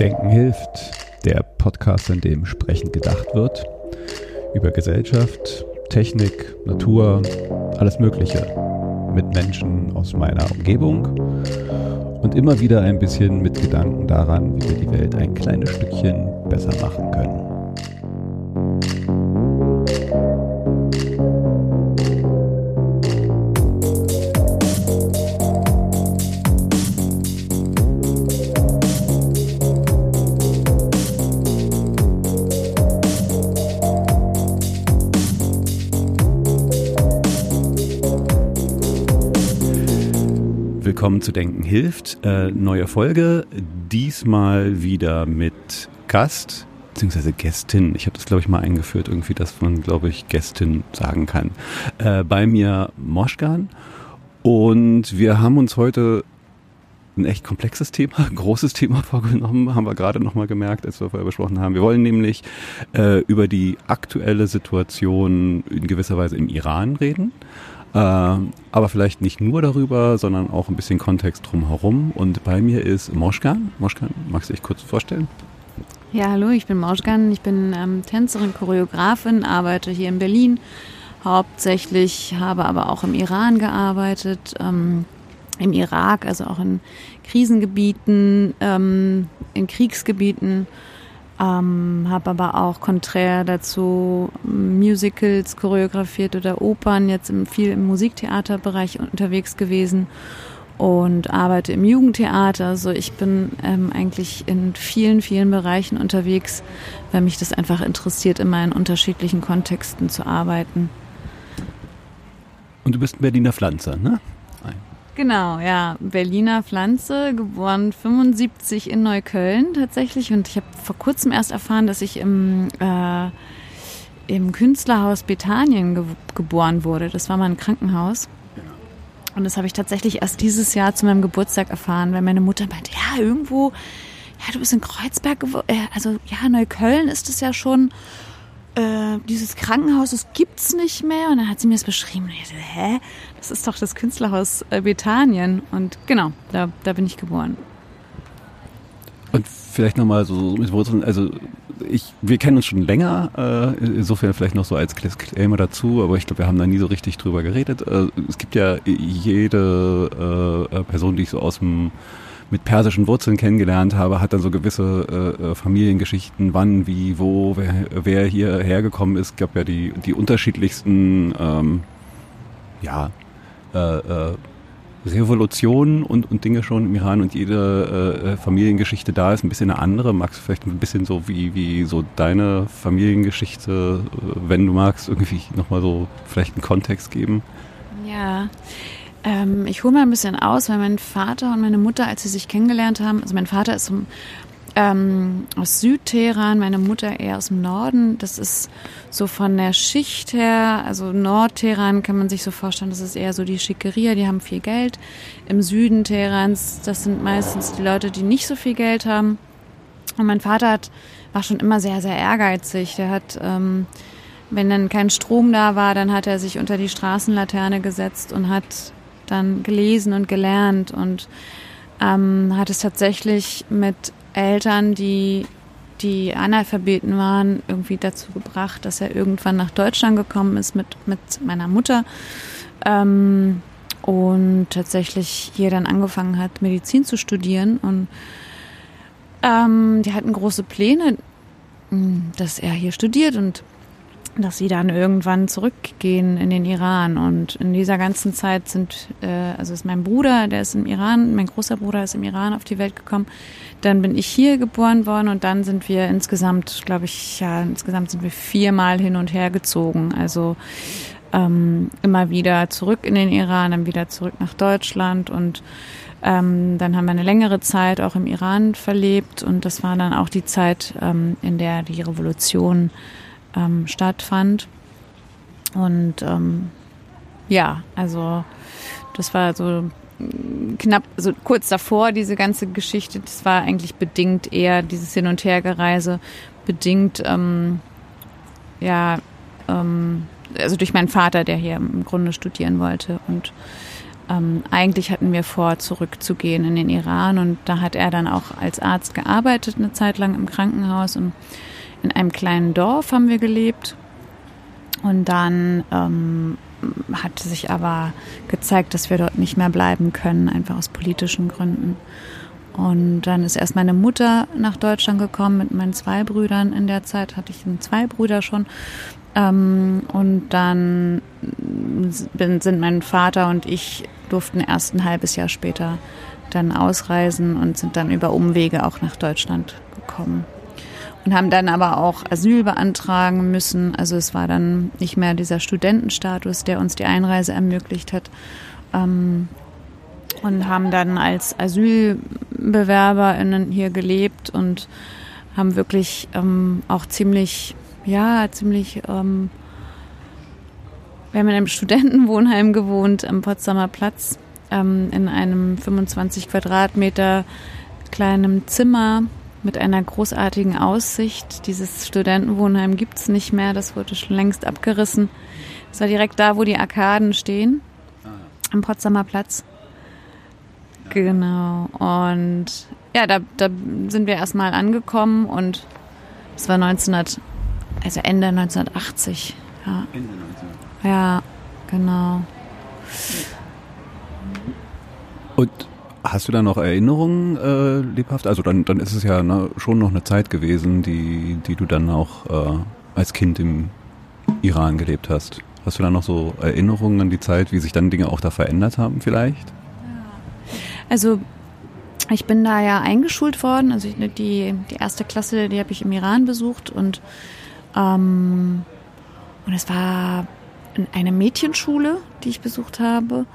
Denken hilft, der Podcast, in dem sprechend gedacht wird. Über Gesellschaft, Technik, Natur, alles Mögliche. Mit Menschen aus meiner Umgebung und immer wieder ein bisschen mit Gedanken daran, wie wir die Welt ein kleines Stückchen besser machen können. Willkommen zu Denken hilft. Äh, neue Folge. Diesmal wieder mit Gast beziehungsweise Gästin. Ich habe das, glaube ich, mal eingeführt, irgendwie, dass man, glaube ich, Gästin sagen kann. Äh, bei mir Moschgan. Und wir haben uns heute ein echt komplexes Thema, großes Thema vorgenommen, haben wir gerade nochmal gemerkt, als wir vorher besprochen haben. Wir wollen nämlich äh, über die aktuelle Situation in gewisser Weise im Iran reden. Äh, aber vielleicht nicht nur darüber, sondern auch ein bisschen Kontext drumherum. Und bei mir ist Moschkan. Moschkan, magst du dich kurz vorstellen? Ja, hallo, ich bin Moschkan. Ich bin ähm, Tänzerin, Choreografin, arbeite hier in Berlin hauptsächlich, habe aber auch im Iran gearbeitet, ähm, im Irak, also auch in Krisengebieten, ähm, in Kriegsgebieten ähm, habe aber auch konträr dazu Musicals choreografiert oder Opern, jetzt im, viel im Musiktheaterbereich unterwegs gewesen und arbeite im Jugendtheater. Also ich bin ähm, eigentlich in vielen, vielen Bereichen unterwegs, weil mich das einfach interessiert, immer in unterschiedlichen Kontexten zu arbeiten. Und du bist ein Berliner Pflanzer, ne? Genau, ja. Berliner Pflanze, geboren 75 in Neukölln tatsächlich. Und ich habe vor kurzem erst erfahren, dass ich im, äh, im Künstlerhaus Bethanien ge geboren wurde. Das war mal ein Krankenhaus. Und das habe ich tatsächlich erst dieses Jahr zu meinem Geburtstag erfahren, weil meine Mutter meinte, ja, irgendwo, ja, du bist in Kreuzberg. Äh, also ja, Neukölln ist es ja schon äh, dieses Krankenhaus, das gibt's nicht mehr. Und dann hat sie mir das beschrieben. Und ich dachte, hä? Das ist doch das Künstlerhaus äh, Bethanien. Und genau, da, da bin ich geboren. Und vielleicht nochmal so mit Wurzeln, also ich, wir kennen uns schon länger, äh, insofern vielleicht noch so als Disclaimer dazu, aber ich glaube, wir haben da nie so richtig drüber geredet. Äh, es gibt ja jede Person, die ich so aus dem mit persischen Wurzeln kennengelernt habe, hat dann so gewisse äh, Familiengeschichten, wann, wie, wo, wer, wer hier hergekommen ist. Gab ja die, die unterschiedlichsten, ähm, ja, äh, äh, Revolutionen und, und Dinge schon im Iran und jede äh, äh, Familiengeschichte da ist ein bisschen eine andere. Magst du vielleicht ein bisschen so wie, wie so deine Familiengeschichte, wenn du magst, irgendwie nochmal so vielleicht einen Kontext geben? Ja, ähm, ich hole mal ein bisschen aus, weil mein Vater und meine Mutter, als sie sich kennengelernt haben, also mein Vater ist um, ähm, aus Südteheran, meine Mutter eher aus dem Norden. Das ist so von der Schicht her, also Nordteheran kann man sich so vorstellen, das ist eher so die Schickeria, die haben viel Geld. Im Süden Teherans, das sind meistens die Leute, die nicht so viel Geld haben. Und mein Vater hat, war schon immer sehr, sehr ehrgeizig. Der hat, ähm, wenn dann kein Strom da war, dann hat er sich unter die Straßenlaterne gesetzt und hat dann gelesen und gelernt und ähm, hat es tatsächlich mit Eltern, die die Analphabeten waren, irgendwie dazu gebracht, dass er irgendwann nach Deutschland gekommen ist mit, mit meiner Mutter ähm, und tatsächlich hier dann angefangen hat, Medizin zu studieren. Und ähm, die hatten große Pläne, dass er hier studiert und dass sie dann irgendwann zurückgehen in den Iran. Und in dieser ganzen Zeit sind, äh, also ist mein Bruder, der ist im Iran, mein großer Bruder ist im Iran auf die Welt gekommen. Dann bin ich hier geboren worden und dann sind wir insgesamt, glaube ich, ja, insgesamt sind wir viermal hin und her gezogen. Also ähm, immer wieder zurück in den Iran, dann wieder zurück nach Deutschland und ähm, dann haben wir eine längere Zeit auch im Iran verlebt und das war dann auch die Zeit, ähm, in der die Revolution ähm, stattfand. Und ähm, ja, also das war so knapp, also kurz davor diese ganze Geschichte, das war eigentlich bedingt eher dieses Hin- und Hergereise, bedingt, ähm, ja, ähm, also durch meinen Vater, der hier im Grunde studieren wollte. Und ähm, eigentlich hatten wir vor, zurückzugehen in den Iran und da hat er dann auch als Arzt gearbeitet, eine Zeit lang im Krankenhaus und in einem kleinen Dorf haben wir gelebt. Und dann ähm, hat sich aber gezeigt, dass wir dort nicht mehr bleiben können, einfach aus politischen Gründen. Und dann ist erst meine Mutter nach Deutschland gekommen mit meinen zwei Brüdern. In der Zeit hatte ich zwei Brüder schon. Ähm, und dann bin, sind mein Vater und ich durften erst ein halbes Jahr später dann ausreisen und sind dann über Umwege auch nach Deutschland gekommen. Und haben dann aber auch Asyl beantragen müssen. Also es war dann nicht mehr dieser Studentenstatus, der uns die Einreise ermöglicht hat. Ähm, und haben dann als AsylbewerberInnen hier gelebt und haben wirklich ähm, auch ziemlich, ja, ziemlich, ähm, wir haben in einem Studentenwohnheim gewohnt am Potsdamer Platz ähm, in einem 25 Quadratmeter kleinen Zimmer mit einer großartigen Aussicht. Dieses Studentenwohnheim gibt es nicht mehr, das wurde schon längst abgerissen. Das war direkt da, wo die Arkaden stehen, ah, am Potsdamer Platz. Genau. Und ja, da, da sind wir erstmal angekommen und es war 1900, also Ende 1980. Ja. Ende 1980. Ja, genau. Und hast du da noch Erinnerungen äh, lebhaft? Also dann, dann ist es ja ne, schon noch eine Zeit gewesen, die, die du dann auch äh, als Kind im Iran gelebt hast. Hast du da noch so Erinnerungen an die Zeit, wie sich dann Dinge auch da verändert haben vielleicht? Also ich bin da ja eingeschult worden. Also die, die erste Klasse, die habe ich im Iran besucht und ähm, und es war eine Mädchenschule, die ich besucht habe.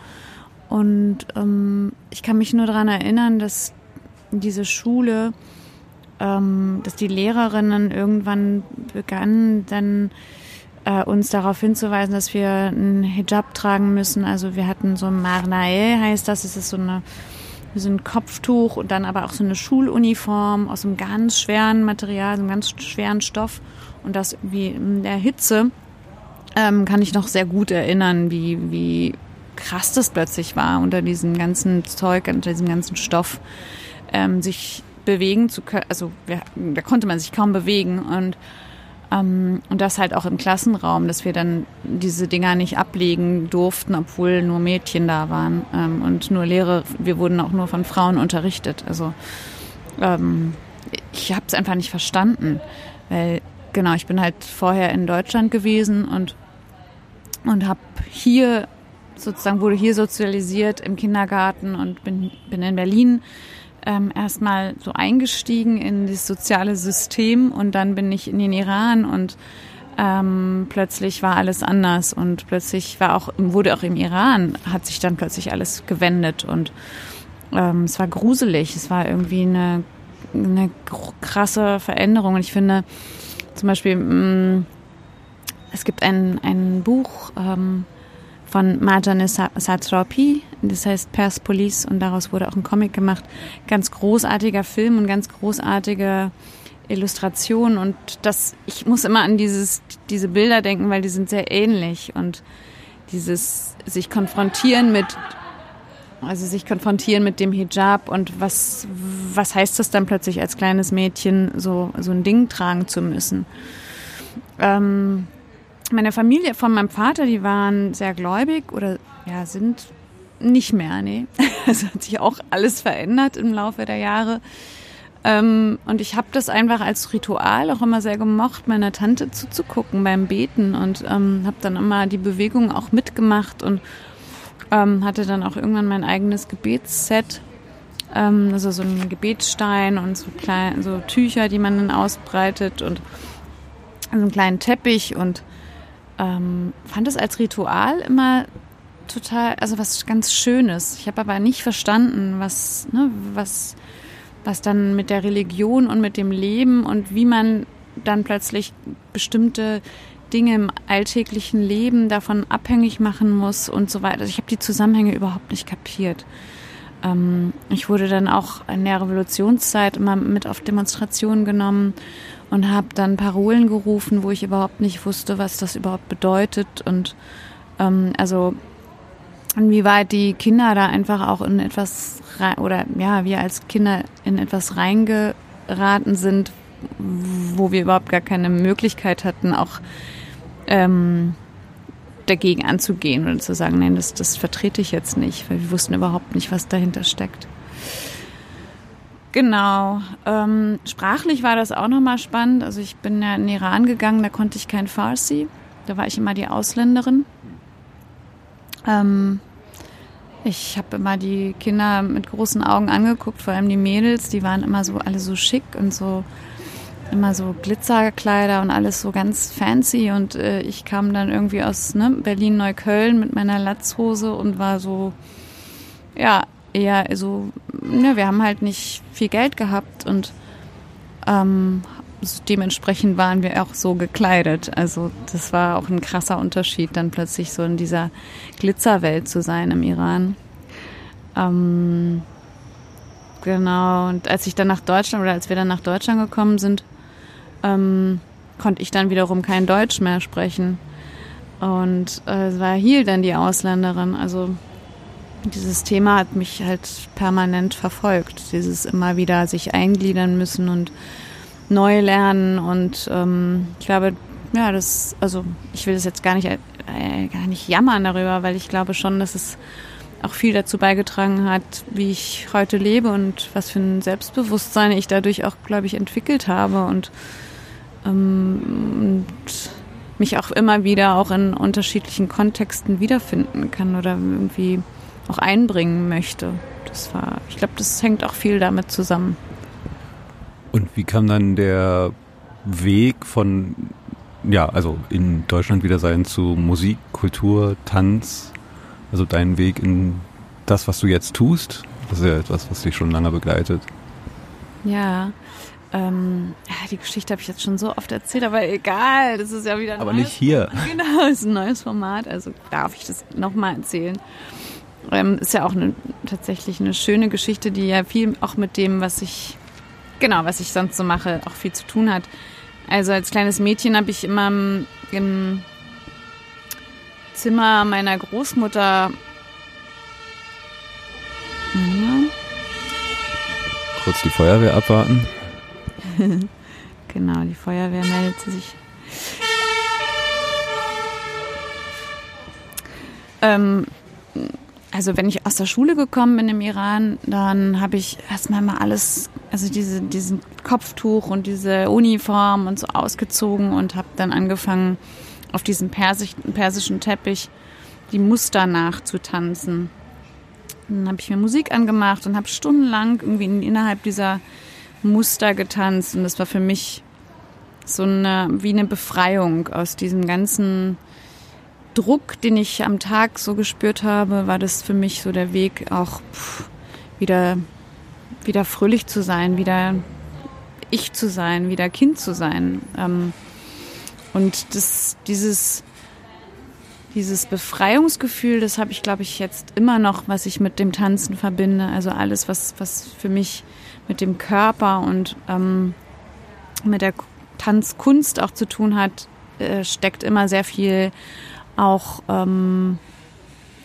Und ähm, ich kann mich nur daran erinnern, dass diese Schule, ähm, dass die Lehrerinnen irgendwann begannen, dann äh, uns darauf hinzuweisen, dass wir einen Hijab tragen müssen. Also wir hatten so ein Marnae, heißt das, es ist so eine so ein Kopftuch und dann aber auch so eine Schuluniform aus einem ganz schweren Material, so einem ganz schweren Stoff. Und das wie in der Hitze ähm, kann ich noch sehr gut erinnern, wie, wie krass das plötzlich war, unter diesem ganzen Zeug, unter diesem ganzen Stoff, ähm, sich bewegen zu können. Also da konnte man sich kaum bewegen und ähm, und das halt auch im Klassenraum, dass wir dann diese Dinger nicht ablegen durften, obwohl nur Mädchen da waren ähm, und nur Lehrer. Wir wurden auch nur von Frauen unterrichtet. Also ähm, ich habe es einfach nicht verstanden, weil genau, ich bin halt vorher in Deutschland gewesen und und habe hier sozusagen wurde hier sozialisiert im Kindergarten und bin bin in Berlin ähm, erstmal so eingestiegen in das soziale System und dann bin ich in den Iran und ähm, plötzlich war alles anders und plötzlich war auch, wurde auch im Iran, hat sich dann plötzlich alles gewendet und ähm, es war gruselig, es war irgendwie eine, eine krasse Veränderung und ich finde zum Beispiel, mh, mm, es gibt ein, ein Buch, ähm, von Marjane Satrapi, das heißt Perspolis und daraus wurde auch ein Comic gemacht. Ganz großartiger Film und ganz großartige Illustration und das, ich muss immer an dieses, diese Bilder denken, weil die sind sehr ähnlich und dieses sich konfrontieren mit, also sich konfrontieren mit dem Hijab und was, was heißt das dann plötzlich als kleines Mädchen so, so ein Ding tragen zu müssen. Ähm, meine Familie von meinem Vater, die waren sehr gläubig oder ja, sind nicht mehr, nee. Es hat sich auch alles verändert im Laufe der Jahre. Ähm, und ich habe das einfach als Ritual auch immer sehr gemocht, meiner Tante zuzugucken beim Beten und ähm, habe dann immer die Bewegung auch mitgemacht und ähm, hatte dann auch irgendwann mein eigenes Gebetsset. Ähm, also so ein Gebetsstein und so, klein, so Tücher, die man dann ausbreitet und so einen kleinen Teppich und ähm, fand es als Ritual immer total, also was ganz Schönes. Ich habe aber nicht verstanden, was, ne, was, was dann mit der Religion und mit dem Leben und wie man dann plötzlich bestimmte Dinge im alltäglichen Leben davon abhängig machen muss und so weiter. Also ich habe die Zusammenhänge überhaupt nicht kapiert. Ähm, ich wurde dann auch in der Revolutionszeit immer mit auf Demonstrationen genommen und habe dann Parolen gerufen, wo ich überhaupt nicht wusste, was das überhaupt bedeutet. Und ähm, also inwieweit die Kinder da einfach auch in etwas oder ja, wir als Kinder in etwas reingeraten sind, wo wir überhaupt gar keine Möglichkeit hatten, auch ähm, dagegen anzugehen und zu sagen, nein, das, das vertrete ich jetzt nicht, weil wir wussten überhaupt nicht, was dahinter steckt. Genau. Ähm, sprachlich war das auch nochmal spannend. Also ich bin ja in den Iran gegangen, da konnte ich kein Farsi. Da war ich immer die Ausländerin. Ähm, ich habe immer die Kinder mit großen Augen angeguckt, vor allem die Mädels, die waren immer so alle so schick und so immer so Glitzerkleider und alles so ganz fancy und äh, ich kam dann irgendwie aus ne, Berlin Neukölln mit meiner Latzhose und war so ja eher so ne, wir haben halt nicht viel Geld gehabt und ähm, dementsprechend waren wir auch so gekleidet. Also das war auch ein krasser Unterschied, dann plötzlich so in dieser Glitzerwelt zu sein im Iran. Ähm, genau, und als ich dann nach Deutschland oder als wir dann nach Deutschland gekommen sind, ähm, konnte ich dann wiederum kein Deutsch mehr sprechen. Und äh, war hier dann die Ausländerin. Also dieses Thema hat mich halt permanent verfolgt. Dieses immer wieder sich eingliedern müssen und neu lernen. Und ähm, ich glaube, ja, das, also ich will das jetzt gar nicht, äh, gar nicht jammern darüber, weil ich glaube schon, dass es auch viel dazu beigetragen hat, wie ich heute lebe und was für ein Selbstbewusstsein ich dadurch auch, glaube ich, entwickelt habe und, ähm, und mich auch immer wieder auch in unterschiedlichen Kontexten wiederfinden kann oder irgendwie auch einbringen möchte. Das war, ich glaube, das hängt auch viel damit zusammen. Und wie kam dann der Weg von, ja, also in Deutschland wieder sein zu Musik, Kultur, Tanz, also dein Weg in das, was du jetzt tust? Das ist ja etwas, was dich schon lange begleitet. Ja, ähm, die Geschichte habe ich jetzt schon so oft erzählt, aber egal, das ist ja wieder ein Aber nicht hier. Genau, es ist ein neues Format, also darf ich das nochmal erzählen. Ähm, ist ja auch eine, tatsächlich eine schöne Geschichte, die ja viel auch mit dem, was ich, genau, was ich sonst so mache, auch viel zu tun hat. Also als kleines Mädchen habe ich immer im Zimmer meiner Großmutter. Mhm. Kurz die Feuerwehr abwarten. genau, die Feuerwehr meldet sich. Ähm, also wenn ich aus der Schule gekommen bin im Iran, dann habe ich erstmal mal alles, also diese, diesen Kopftuch und diese Uniform und so ausgezogen und habe dann angefangen, auf diesem Persisch, persischen Teppich die Muster nachzutanzen. Dann habe ich mir Musik angemacht und habe stundenlang irgendwie innerhalb dieser Muster getanzt. Und das war für mich so eine, wie eine Befreiung aus diesem ganzen Druck, den ich am Tag so gespürt habe, war das für mich so der Weg, auch pff, wieder, wieder fröhlich zu sein, wieder ich zu sein, wieder Kind zu sein. Ähm, und das, dieses, dieses Befreiungsgefühl, das habe ich, glaube ich, jetzt immer noch, was ich mit dem Tanzen verbinde. Also alles, was, was für mich mit dem Körper und ähm, mit der Tanzkunst auch zu tun hat, äh, steckt immer sehr viel auch, ähm,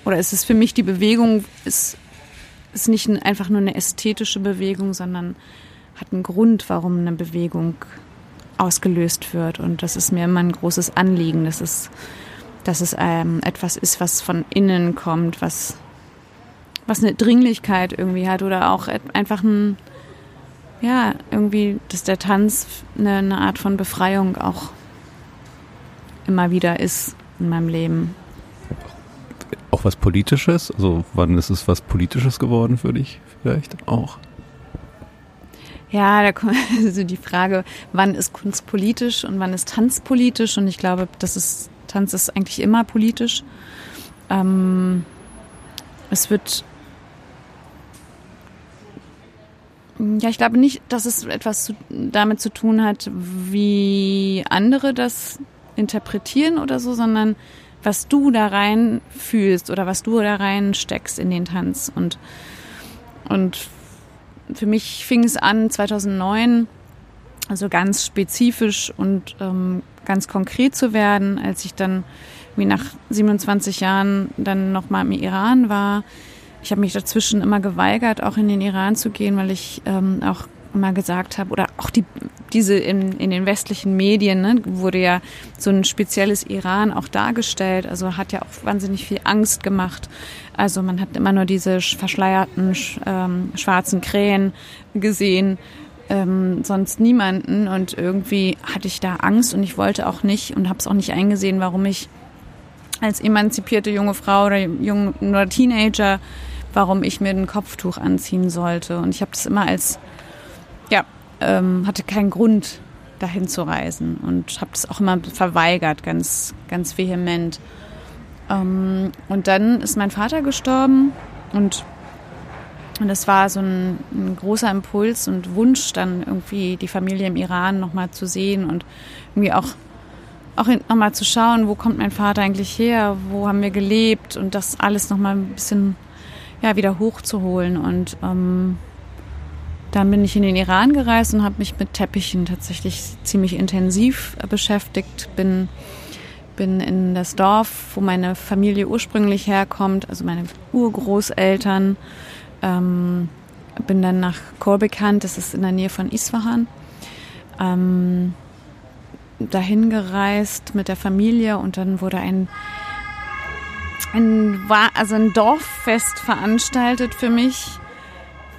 oder ist es für mich die Bewegung, ist, ist nicht einfach nur eine ästhetische Bewegung, sondern hat einen Grund, warum eine Bewegung ausgelöst wird. Und das ist mir immer ein großes Anliegen, dass es, dass es ähm, etwas ist, was von innen kommt, was, was eine Dringlichkeit irgendwie hat oder auch einfach ein, ja, irgendwie, dass der Tanz eine, eine Art von Befreiung auch immer wieder ist in meinem Leben. Auch was Politisches? Also wann ist es was Politisches geworden für dich vielleicht auch? Ja, da kommt also die Frage, wann ist Kunst politisch und wann ist Tanz politisch? Und ich glaube, das ist, Tanz ist eigentlich immer politisch. Ähm, es wird Ja, ich glaube nicht, dass es etwas zu, damit zu tun hat, wie andere das interpretieren oder so, sondern was du da rein fühlst oder was du da rein steckst in den Tanz. Und, und für mich fing es an 2009, also ganz spezifisch und ähm, ganz konkret zu werden, als ich dann wie nach 27 Jahren dann nochmal im Iran war. Ich habe mich dazwischen immer geweigert, auch in den Iran zu gehen, weil ich ähm, auch immer gesagt habe, oder auch die, diese in, in den westlichen Medien ne, wurde ja so ein spezielles Iran auch dargestellt, also hat ja auch wahnsinnig viel Angst gemacht. Also man hat immer nur diese verschleierten ähm, schwarzen Krähen gesehen, ähm, sonst niemanden und irgendwie hatte ich da Angst und ich wollte auch nicht und habe es auch nicht eingesehen, warum ich als emanzipierte junge Frau oder jung oder Teenager, warum ich mir ein Kopftuch anziehen sollte. Und ich habe das immer als ja, ähm, hatte keinen Grund, dahin zu reisen und habe das auch immer verweigert, ganz, ganz vehement. Ähm, und dann ist mein Vater gestorben und und das war so ein, ein, großer Impuls und Wunsch, dann irgendwie die Familie im Iran nochmal zu sehen und irgendwie auch, auch nochmal zu schauen, wo kommt mein Vater eigentlich her, wo haben wir gelebt und das alles nochmal ein bisschen ja, wieder hochzuholen. Und ähm, dann bin ich in den Iran gereist und habe mich mit Teppichen tatsächlich ziemlich intensiv beschäftigt. Bin, bin in das Dorf, wo meine Familie ursprünglich herkommt, also meine Urgroßeltern. Ähm, bin dann nach Korbekan, das ist in der Nähe von Isfahan, ähm, dahin gereist mit der Familie und dann wurde ein ein, also ein Dorffest veranstaltet für mich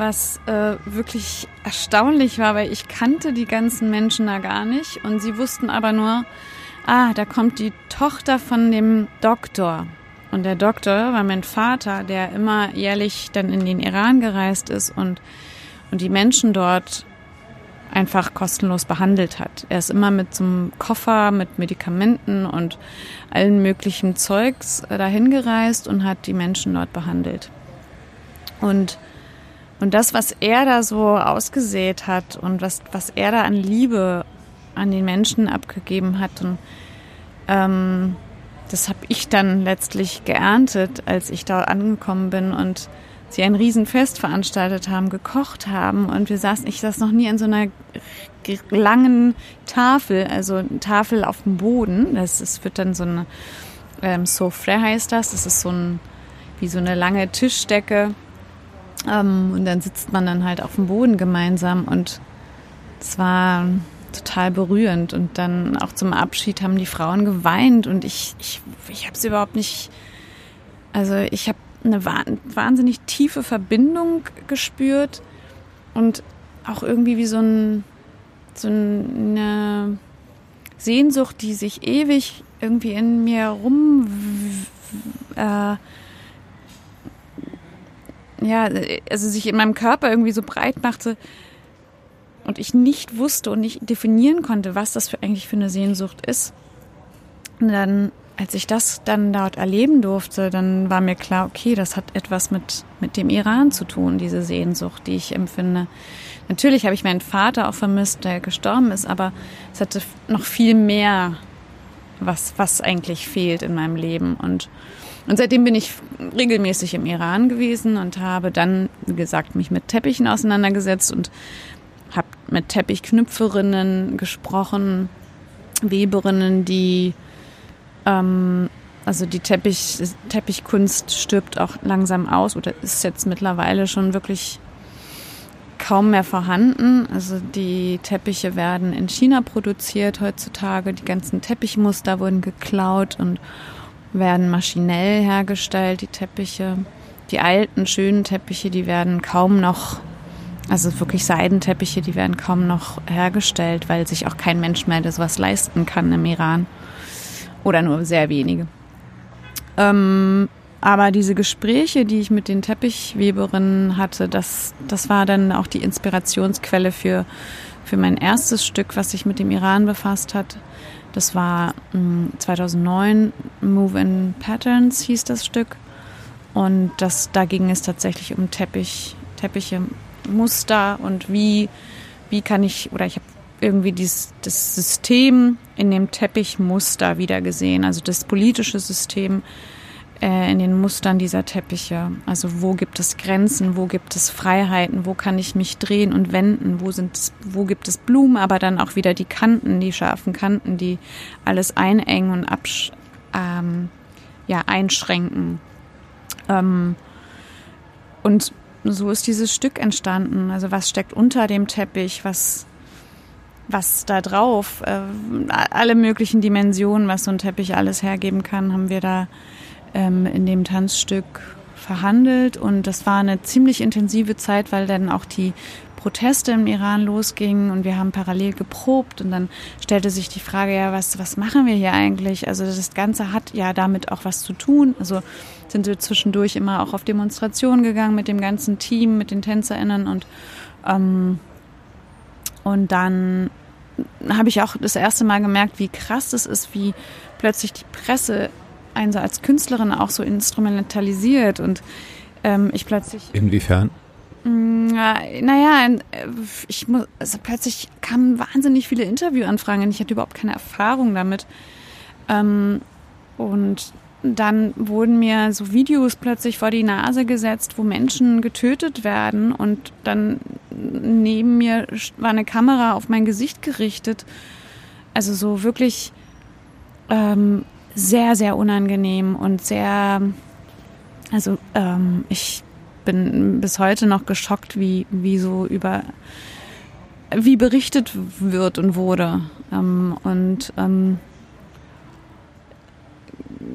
was äh, wirklich erstaunlich war, weil ich kannte die ganzen Menschen da gar nicht und sie wussten aber nur, ah, da kommt die Tochter von dem Doktor. Und der Doktor war mein Vater, der immer jährlich dann in den Iran gereist ist und, und die Menschen dort einfach kostenlos behandelt hat. Er ist immer mit so einem Koffer mit Medikamenten und allen möglichen Zeugs äh, dahin gereist und hat die Menschen dort behandelt. Und und das, was er da so ausgesät hat und was, was er da an Liebe an den Menschen abgegeben hat, und, ähm, das habe ich dann letztlich geerntet, als ich da angekommen bin und sie ein Riesenfest veranstaltet haben, gekocht haben und wir saßen, ich saß noch nie an so einer langen Tafel, also Tafel auf dem Boden. Das, das wird dann so eine ähm, Sofre heißt das. Das ist so ein wie so eine lange Tischdecke ähm, und dann sitzt man dann halt auf dem Boden gemeinsam und es war total berührend. Und dann auch zum Abschied haben die Frauen geweint und ich, ich, ich habe es überhaupt nicht, also ich habe eine wahnsinnig tiefe Verbindung gespürt und auch irgendwie wie so, ein, so eine Sehnsucht, die sich ewig irgendwie in mir rum äh, ja, also sich in meinem Körper irgendwie so breit machte und ich nicht wusste und nicht definieren konnte, was das für eigentlich für eine Sehnsucht ist. Und dann, als ich das dann dort erleben durfte, dann war mir klar, okay, das hat etwas mit, mit dem Iran zu tun, diese Sehnsucht, die ich empfinde. Natürlich habe ich meinen Vater auch vermisst, der gestorben ist, aber es hatte noch viel mehr, was, was eigentlich fehlt in meinem Leben. Und und seitdem bin ich regelmäßig im Iran gewesen und habe dann, wie gesagt, mich mit Teppichen auseinandergesetzt und habe mit Teppichknüpferinnen gesprochen, Weberinnen, die ähm, also die Teppich, Teppichkunst stirbt auch langsam aus oder ist jetzt mittlerweile schon wirklich kaum mehr vorhanden. Also die Teppiche werden in China produziert heutzutage. Die ganzen Teppichmuster wurden geklaut und werden maschinell hergestellt, die Teppiche. Die alten, schönen Teppiche, die werden kaum noch, also wirklich Seidenteppiche, die werden kaum noch hergestellt, weil sich auch kein Mensch mehr das was leisten kann im Iran. Oder nur sehr wenige. Ähm, aber diese Gespräche, die ich mit den Teppichweberinnen hatte, das, das war dann auch die Inspirationsquelle für, für mein erstes Stück, was sich mit dem Iran befasst hat. Das war 2009, hm, Move in Patterns hieß das Stück. Und das, da ging es tatsächlich um Teppich, Teppiche, Muster und wie, wie kann ich, oder ich habe irgendwie dies, das System in dem Teppichmuster wiedergesehen, also das politische System, in den Mustern dieser Teppiche. Also wo gibt es Grenzen, wo gibt es Freiheiten, wo kann ich mich drehen und wenden, wo, wo gibt es Blumen, aber dann auch wieder die Kanten, die scharfen Kanten, die alles einengen und absch ähm, ja, einschränken. Ähm, und so ist dieses Stück entstanden. Also was steckt unter dem Teppich, was, was da drauf, äh, alle möglichen Dimensionen, was so ein Teppich alles hergeben kann, haben wir da ähm, in dem Tanzstück verhandelt. Und das war eine ziemlich intensive Zeit, weil dann auch die Proteste im Iran losgingen und wir haben parallel geprobt und dann stellte sich die Frage, ja, was, was machen wir hier eigentlich? Also das Ganze hat ja damit auch was zu tun. Also sind wir zwischendurch immer auch auf Demonstrationen gegangen mit dem ganzen Team, mit den TänzerInnen und, ähm, und dann habe ich auch das erste Mal gemerkt, wie krass das ist, wie plötzlich die Presse einen so als Künstlerin auch so instrumentalisiert und ähm, ich plötzlich. Inwiefern? Mm, naja, ich muss, also plötzlich kamen wahnsinnig viele Interviewanfragen. Ich hatte überhaupt keine Erfahrung damit. Ähm, und dann wurden mir so Videos plötzlich vor die Nase gesetzt, wo Menschen getötet werden. Und dann neben mir war eine Kamera auf mein Gesicht gerichtet. Also so wirklich ähm, sehr, sehr unangenehm und sehr, also ähm, ich bin bis heute noch geschockt, wie, wie so über, wie berichtet wird und wurde. Ähm, und ähm,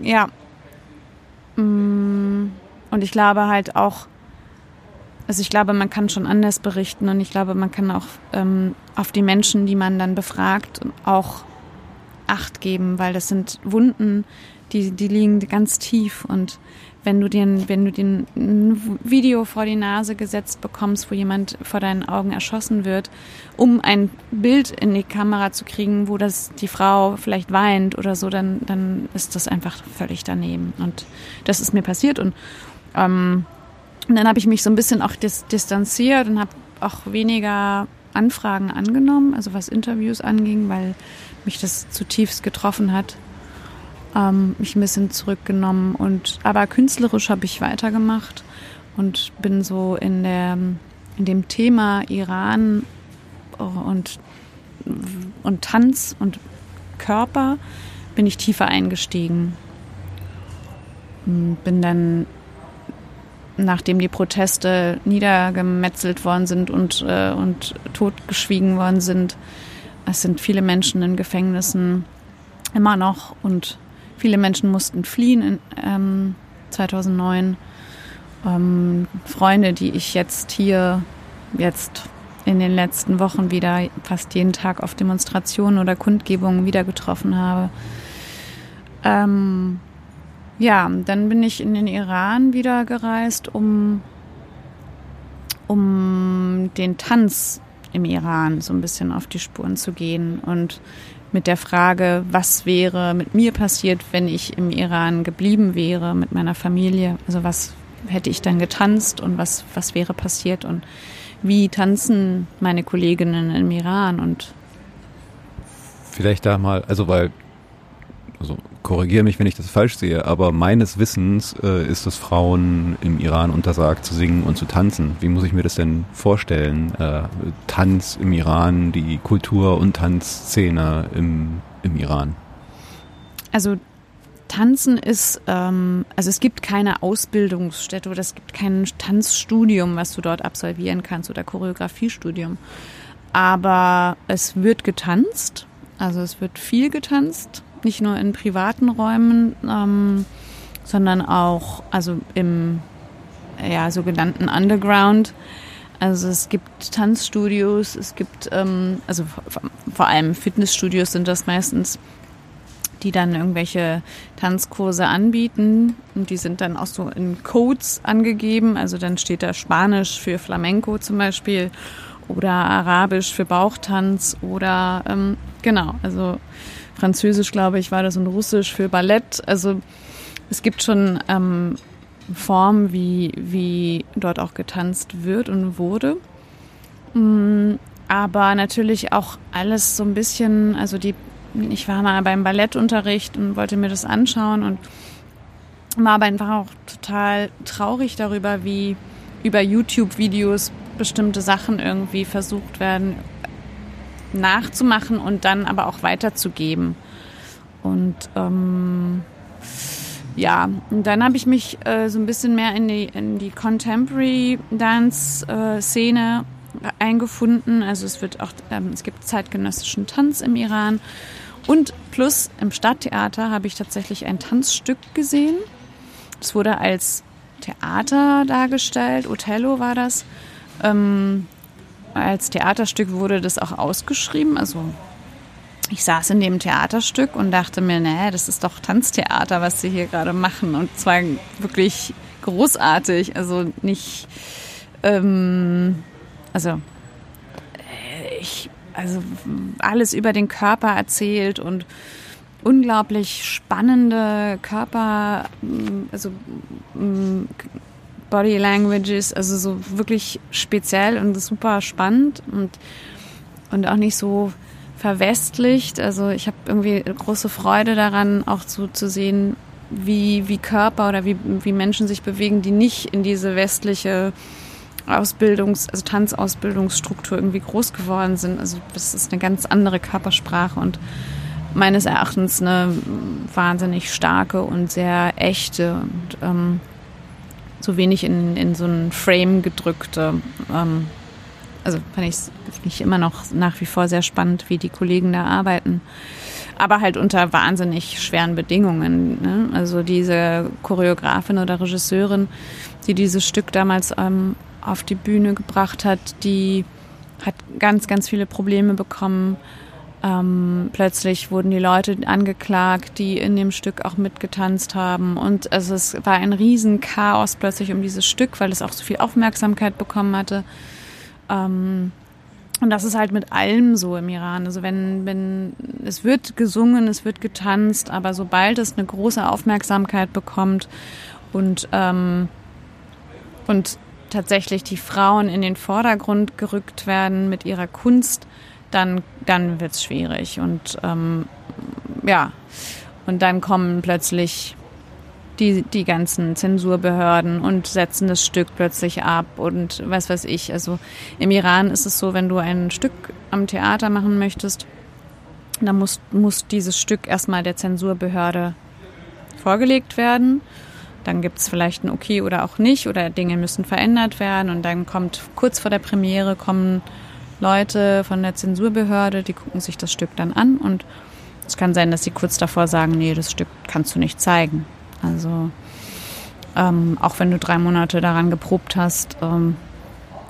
ja, mm, und ich glaube halt auch, also ich glaube, man kann schon anders berichten und ich glaube, man kann auch ähm, auf die Menschen, die man dann befragt, auch Acht geben, weil das sind Wunden, die, die liegen ganz tief und wenn du den, wenn du den ein Video vor die Nase gesetzt bekommst, wo jemand vor deinen Augen erschossen wird, um ein Bild in die Kamera zu kriegen, wo das die Frau vielleicht weint oder so, dann, dann ist das einfach völlig daneben. Und das ist mir passiert und ähm, dann habe ich mich so ein bisschen auch dis distanziert und habe auch weniger Anfragen angenommen, also was Interviews anging, weil mich das zutiefst getroffen hat ähm, mich ein bisschen zurückgenommen und aber künstlerisch habe ich weitergemacht und bin so in der in dem Thema Iran und und Tanz und Körper bin ich tiefer eingestiegen. Bin dann, nachdem die Proteste niedergemetzelt worden sind und, äh, und totgeschwiegen worden sind, es sind viele Menschen in Gefängnissen immer noch und Viele Menschen mussten fliehen in ähm, 2009. Ähm, Freunde, die ich jetzt hier, jetzt in den letzten Wochen wieder fast jeden Tag auf Demonstrationen oder Kundgebungen wieder getroffen habe. Ähm, ja, dann bin ich in den Iran wieder gereist, um, um den Tanz im Iran so ein bisschen auf die Spuren zu gehen und mit der Frage, was wäre mit mir passiert, wenn ich im Iran geblieben wäre mit meiner Familie. Also was hätte ich dann getanzt und was, was wäre passiert und wie tanzen meine Kolleginnen im Iran und Vielleicht da mal, also weil also korrigiere mich, wenn ich das falsch sehe, aber meines Wissens äh, ist es Frauen im Iran untersagt zu singen und zu tanzen. Wie muss ich mir das denn vorstellen? Äh, Tanz im Iran, die Kultur- und Tanzszene im, im Iran. Also Tanzen ist, ähm, also es gibt keine Ausbildungsstätte oder es gibt kein Tanzstudium, was du dort absolvieren kannst oder Choreografiestudium. Aber es wird getanzt, also es wird viel getanzt nicht nur in privaten Räumen, ähm, sondern auch also im ja, sogenannten Underground. Also es gibt Tanzstudios, es gibt, ähm, also vor allem Fitnessstudios sind das meistens, die dann irgendwelche Tanzkurse anbieten und die sind dann auch so in Codes angegeben. Also dann steht da Spanisch für Flamenco zum Beispiel oder Arabisch für Bauchtanz oder ähm, genau, also Französisch, glaube ich, war das und Russisch für Ballett. Also es gibt schon ähm, Formen, wie, wie dort auch getanzt wird und wurde. Mm, aber natürlich auch alles so ein bisschen, also die, ich war mal beim Ballettunterricht und wollte mir das anschauen und war aber einfach auch total traurig darüber, wie über YouTube-Videos bestimmte Sachen irgendwie versucht werden, nachzumachen und dann aber auch weiterzugeben. Und ähm, ja, und dann habe ich mich äh, so ein bisschen mehr in die, in die Contemporary Dance äh, eingefunden. Also es wird auch, ähm, es gibt zeitgenössischen Tanz im Iran. Und plus im Stadttheater habe ich tatsächlich ein Tanzstück gesehen. Es wurde als Theater dargestellt. Othello war das. Ähm, als Theaterstück wurde das auch ausgeschrieben. Also ich saß in dem Theaterstück und dachte mir, nee, das ist doch Tanztheater, was sie hier gerade machen. Und zwar wirklich großartig. Also nicht, ähm, also äh, ich, also alles über den Körper erzählt und unglaublich spannende Körper, mm, also mm, Body Languages, also so wirklich speziell und super spannend und, und auch nicht so verwestlicht. Also ich habe irgendwie große Freude daran, auch so zu sehen, wie, wie Körper oder wie, wie Menschen sich bewegen, die nicht in diese westliche Ausbildungs-, also Tanzausbildungsstruktur irgendwie groß geworden sind. Also das ist eine ganz andere Körpersprache und meines Erachtens eine wahnsinnig starke und sehr echte und ähm, so wenig in, in so einen Frame gedrückte. Ähm, also fand ich mich immer noch nach wie vor sehr spannend, wie die Kollegen da arbeiten. Aber halt unter wahnsinnig schweren Bedingungen. Ne? Also diese Choreografin oder Regisseurin, die dieses Stück damals ähm, auf die Bühne gebracht hat, die hat ganz, ganz viele Probleme bekommen ähm, plötzlich wurden die Leute angeklagt, die in dem Stück auch mitgetanzt haben. Und also es war ein Riesenchaos plötzlich um dieses Stück, weil es auch so viel Aufmerksamkeit bekommen hatte. Ähm, und das ist halt mit allem so im Iran. Also wenn, wenn es wird gesungen, es wird getanzt, aber sobald es eine große Aufmerksamkeit bekommt und ähm, und tatsächlich die Frauen in den Vordergrund gerückt werden mit ihrer Kunst, dann, dann wird es schwierig. Und ähm, ja, und dann kommen plötzlich die, die ganzen Zensurbehörden und setzen das Stück plötzlich ab und was weiß ich. Also im Iran ist es so, wenn du ein Stück am Theater machen möchtest, dann muss, muss dieses Stück erstmal der Zensurbehörde vorgelegt werden. Dann gibt es vielleicht ein Okay oder auch nicht oder Dinge müssen verändert werden und dann kommt kurz vor der Premiere kommen Leute von der Zensurbehörde, die gucken sich das Stück dann an und es kann sein, dass sie kurz davor sagen, nee, das Stück kannst du nicht zeigen. Also ähm, auch wenn du drei Monate daran geprobt hast, ähm,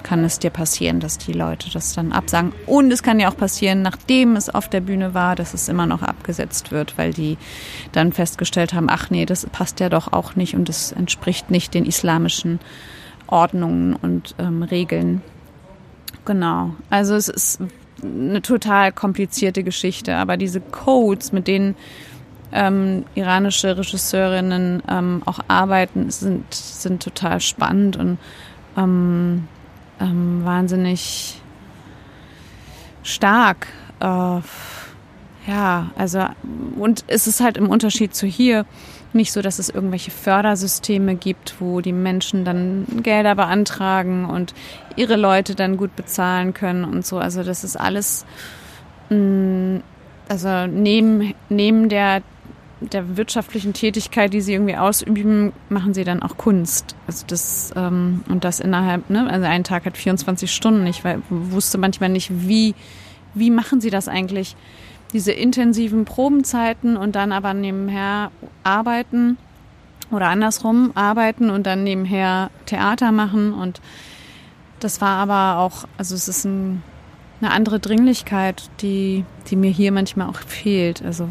kann es dir passieren, dass die Leute das dann absagen. Und es kann ja auch passieren, nachdem es auf der Bühne war, dass es immer noch abgesetzt wird, weil die dann festgestellt haben, ach nee, das passt ja doch auch nicht und es entspricht nicht den islamischen Ordnungen und ähm, Regeln. Genau. Also es ist eine total komplizierte Geschichte, aber diese Codes, mit denen ähm, iranische Regisseurinnen ähm, auch arbeiten, sind, sind total spannend und ähm, ähm wahnsinnig stark. Äh, ja, also und es ist halt im Unterschied zu hier nicht so, dass es irgendwelche Fördersysteme gibt, wo die Menschen dann Gelder beantragen und ihre Leute dann gut bezahlen können und so. Also das ist alles, mm, also neben, neben der, der wirtschaftlichen Tätigkeit, die sie irgendwie ausüben, machen sie dann auch Kunst. Also das, ähm, und das innerhalb, ne, also ein Tag hat 24 Stunden. Ich wusste manchmal nicht, wie, wie machen sie das eigentlich? Diese intensiven Probenzeiten und dann aber nebenher arbeiten oder andersrum arbeiten und dann nebenher Theater machen. Und das war aber auch, also es ist ein, eine andere Dringlichkeit, die, die mir hier manchmal auch fehlt. Also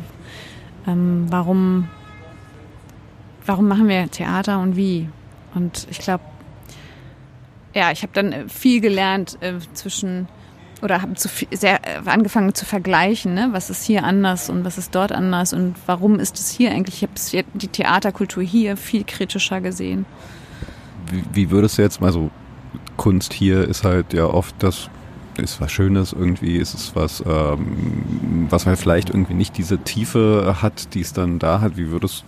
ähm, warum, warum machen wir Theater und wie? Und ich glaube, ja, ich habe dann viel gelernt äh, zwischen oder haben zu viel, sehr äh, angefangen zu vergleichen, ne? was ist hier anders und was ist dort anders und warum ist es hier eigentlich? Ich habe die Theaterkultur hier viel kritischer gesehen. Wie, wie würdest du jetzt mal so, Kunst hier ist halt ja oft das ist was Schönes irgendwie, ist es was, ähm, was man vielleicht irgendwie nicht diese Tiefe hat, die es dann da hat. Wie würdest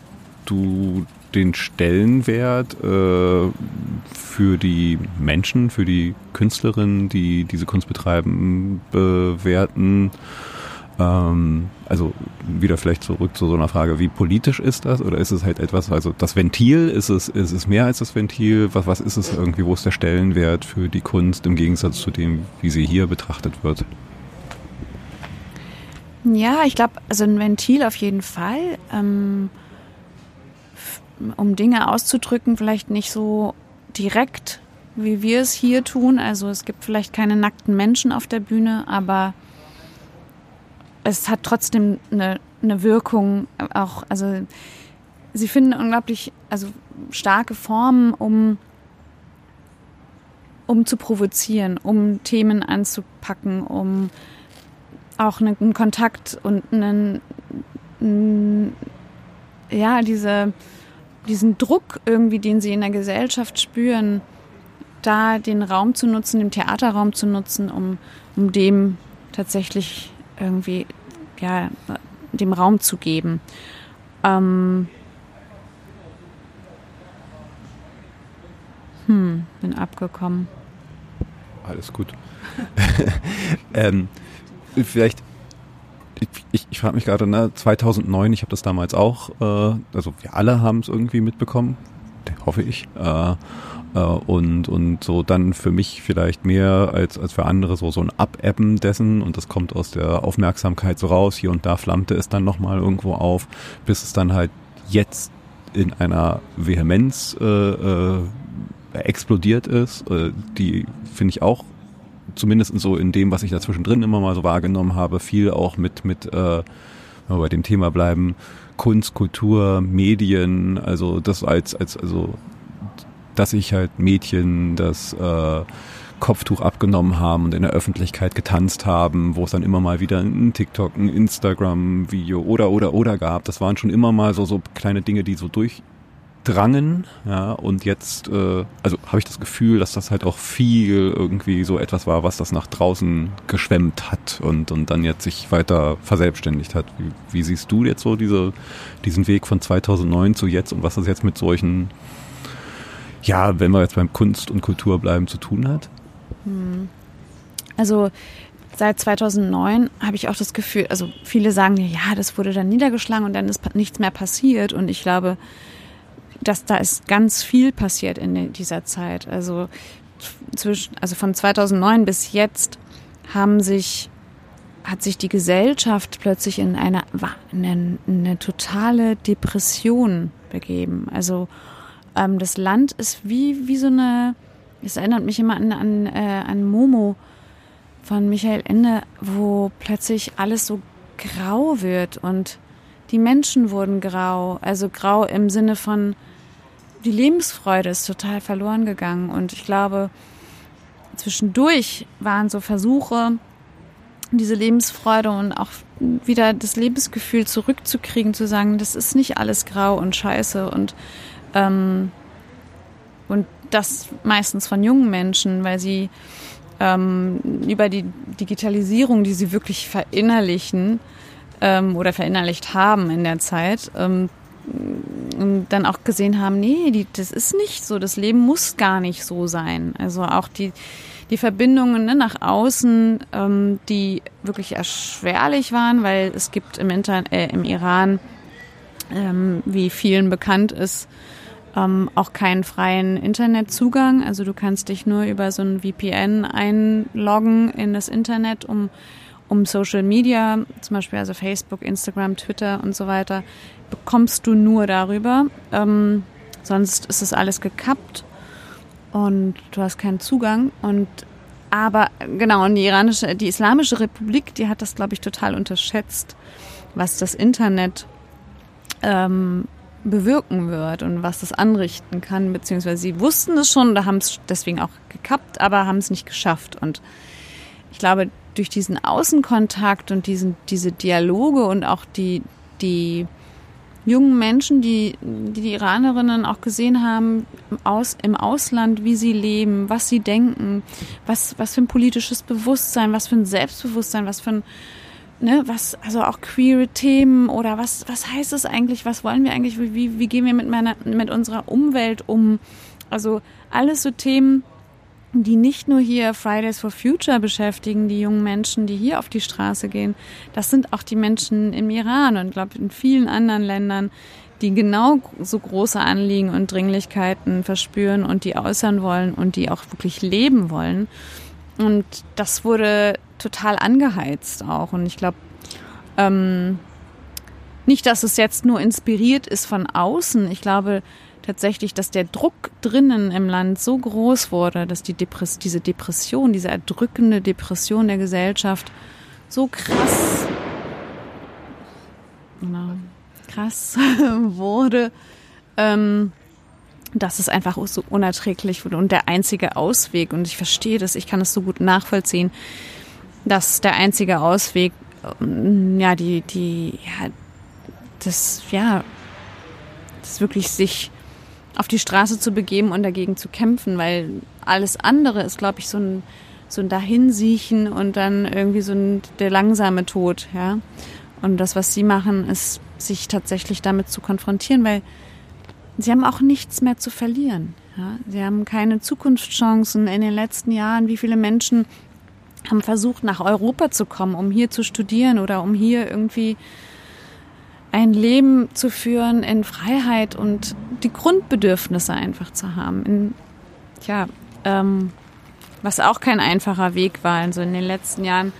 du den Stellenwert äh, für die Menschen, für die Künstlerinnen, die diese Kunst betreiben, bewerten? Ähm, also wieder vielleicht zurück zu so einer Frage, wie politisch ist das? Oder ist es halt etwas, also das Ventil, ist es, ist es mehr als das Ventil? Was, was ist es irgendwie, wo ist der Stellenwert für die Kunst im Gegensatz zu dem, wie sie hier betrachtet wird? Ja, ich glaube, also ein Ventil auf jeden Fall, ähm, um Dinge auszudrücken, vielleicht nicht so direkt, wie wir es hier tun. Also es gibt vielleicht keine nackten Menschen auf der Bühne, aber es hat trotzdem eine, eine Wirkung auch, also sie finden unglaublich, also starke Formen, um um zu provozieren, um Themen anzupacken, um auch einen Kontakt und einen, ja, diese, diesen Druck irgendwie, den sie in der Gesellschaft spüren, da den Raum zu nutzen, den Theaterraum zu nutzen, um, um dem tatsächlich irgendwie, ja, dem Raum zu geben. Ähm hm, bin abgekommen. Alles gut. ähm, vielleicht, ich, ich, frage mich gerade, ne, 2009, ich habe das damals auch, äh, also wir alle haben es irgendwie mitbekommen, hoffe ich. Äh, äh, und, und so dann für mich vielleicht mehr als, als für andere so, so ein Abebben dessen und das kommt aus der Aufmerksamkeit so raus. Hier und da flammte es dann nochmal irgendwo auf, bis es dann halt jetzt in einer Vehemenz äh, äh, explodiert ist, äh, die finde ich auch zumindest so in dem, was ich dazwischen drin immer mal so wahrgenommen habe, viel auch mit, mit äh, wenn wir bei dem Thema bleiben, Kunst, Kultur, Medien, also das als, als, also dass ich halt Mädchen das äh, Kopftuch abgenommen haben und in der Öffentlichkeit getanzt haben, wo es dann immer mal wieder ein TikTok, ein Instagram-Video oder oder oder gab. Das waren schon immer mal so so kleine Dinge, die so durch drangen, ja, und jetzt, äh, also habe ich das Gefühl, dass das halt auch viel irgendwie so etwas war, was das nach draußen geschwemmt hat und, und dann jetzt sich weiter verselbstständigt hat. Wie, wie siehst du jetzt so diese, diesen Weg von 2009 zu jetzt und was das jetzt mit solchen, ja, wenn wir jetzt beim Kunst und Kultur bleiben, zu tun hat? Hm. Also seit 2009 habe ich auch das Gefühl, also viele sagen ja, das wurde dann niedergeschlagen und dann ist nichts mehr passiert und ich glaube, dass da ist ganz viel passiert in dieser Zeit. Also zwischen, also von 2009 bis jetzt haben sich hat sich die Gesellschaft plötzlich in eine, eine, eine totale Depression begeben. Also ähm, das Land ist wie, wie so eine, es erinnert mich immer an, an, äh, an Momo von Michael Ende, wo plötzlich alles so grau wird und die Menschen wurden grau. Also grau im Sinne von die Lebensfreude ist total verloren gegangen. Und ich glaube, zwischendurch waren so Versuche, diese Lebensfreude und auch wieder das Lebensgefühl zurückzukriegen, zu sagen, das ist nicht alles grau und scheiße und, ähm, und das meistens von jungen Menschen, weil sie ähm, über die Digitalisierung, die sie wirklich verinnerlichen ähm, oder verinnerlicht haben in der Zeit, ähm, dann auch gesehen haben, nee, die, das ist nicht so, das Leben muss gar nicht so sein. Also auch die, die Verbindungen ne, nach außen, ähm, die wirklich erschwerlich waren, weil es gibt im, Inter äh, im Iran, ähm, wie vielen bekannt ist, ähm, auch keinen freien Internetzugang. Also du kannst dich nur über so ein VPN einloggen in das Internet, um um Social Media, zum Beispiel also Facebook, Instagram, Twitter und so weiter, bekommst du nur darüber. Ähm, sonst ist es alles gekappt und du hast keinen Zugang. Und aber genau, und die iranische, die Islamische Republik, die hat das, glaube ich, total unterschätzt, was das Internet ähm, bewirken wird und was das anrichten kann, beziehungsweise sie wussten es schon, da haben es deswegen auch gekappt, aber haben es nicht geschafft. Und ich glaube, durch diesen Außenkontakt und diesen, diese Dialoge und auch die, die jungen Menschen, die, die die Iranerinnen auch gesehen haben aus, im Ausland, wie sie leben, was sie denken, was, was für ein politisches Bewusstsein, was für ein Selbstbewusstsein, was für ein, ne, was, also auch queere Themen oder was, was heißt es eigentlich, was wollen wir eigentlich, wie, wie gehen wir mit meiner, mit unserer Umwelt um? Also alles so Themen, die nicht nur hier Fridays for Future beschäftigen, die jungen Menschen, die hier auf die Straße gehen. Das sind auch die Menschen im Iran und glaube in vielen anderen Ländern, die genau so große Anliegen und Dringlichkeiten verspüren und die äußern wollen und die auch wirklich leben wollen. Und das wurde total angeheizt auch. Und ich glaube, ähm, nicht, dass es jetzt nur inspiriert ist von außen. Ich glaube tatsächlich, dass der Druck drinnen im Land so groß wurde, dass die Depress diese Depression, diese erdrückende Depression der Gesellschaft so krass, genau, krass wurde, ähm, dass es einfach so unerträglich wurde. Und der einzige Ausweg, und ich verstehe das, ich kann es so gut nachvollziehen, dass der einzige Ausweg, ähm, ja, die, die, ja, das, ja, das wirklich sich auf die Straße zu begeben und dagegen zu kämpfen, weil alles andere ist, glaube ich, so ein, so ein Dahinsiechen und dann irgendwie so ein, der langsame Tod, ja. Und das, was sie machen, ist, sich tatsächlich damit zu konfrontieren, weil sie haben auch nichts mehr zu verlieren. Ja? Sie haben keine Zukunftschancen in den letzten Jahren. Wie viele Menschen haben versucht, nach Europa zu kommen, um hier zu studieren oder um hier irgendwie ein Leben zu führen in Freiheit und die Grundbedürfnisse einfach zu haben. In, tja, ähm, was auch kein einfacher Weg war. Also in den letzten Jahren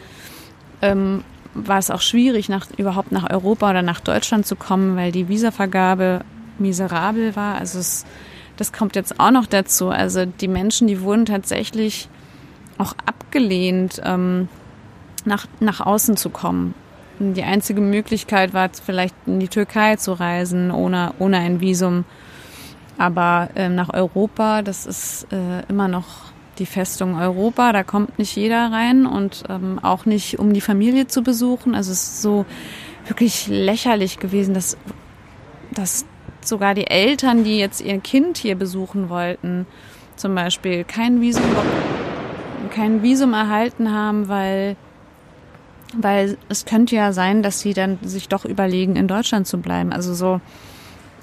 ähm, war es auch schwierig, nach, überhaupt nach Europa oder nach Deutschland zu kommen, weil die Visavergabe miserabel war. Also es, das kommt jetzt auch noch dazu. Also die Menschen, die wurden tatsächlich auch abgelehnt, ähm, nach, nach außen zu kommen. Die einzige Möglichkeit war vielleicht in die Türkei zu reisen, ohne, ohne ein Visum. Aber ähm, nach Europa, das ist äh, immer noch die Festung Europa, da kommt nicht jeder rein und ähm, auch nicht, um die Familie zu besuchen. Also es ist so wirklich lächerlich gewesen, dass, dass sogar die Eltern, die jetzt ihr Kind hier besuchen wollten, zum Beispiel kein Visum, kein Visum erhalten haben, weil weil es könnte ja sein, dass sie dann sich doch überlegen, in Deutschland zu bleiben. Also so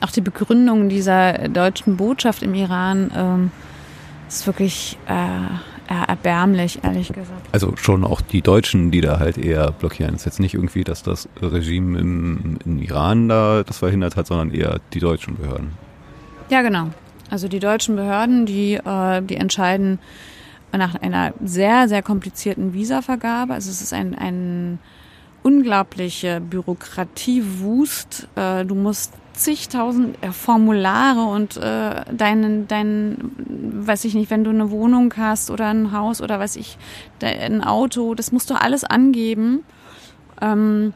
auch die Begründung dieser deutschen Botschaft im Iran ähm, ist wirklich äh, erbärmlich, ehrlich gesagt. Also schon auch die Deutschen, die da halt eher blockieren. Es ist jetzt nicht irgendwie, dass das Regime im, im Iran da das verhindert hat, sondern eher die deutschen Behörden. Ja, genau. Also die deutschen Behörden, die, äh, die entscheiden, nach einer sehr, sehr komplizierten Visavergabe. Also es ist ein, ein unglaubliche Bürokratiewust. Äh, du musst zigtausend äh, Formulare und äh, deinen, dein, weiß ich nicht, wenn du eine Wohnung hast oder ein Haus oder weiß ich, ein Auto, das musst du alles angeben. Ähm,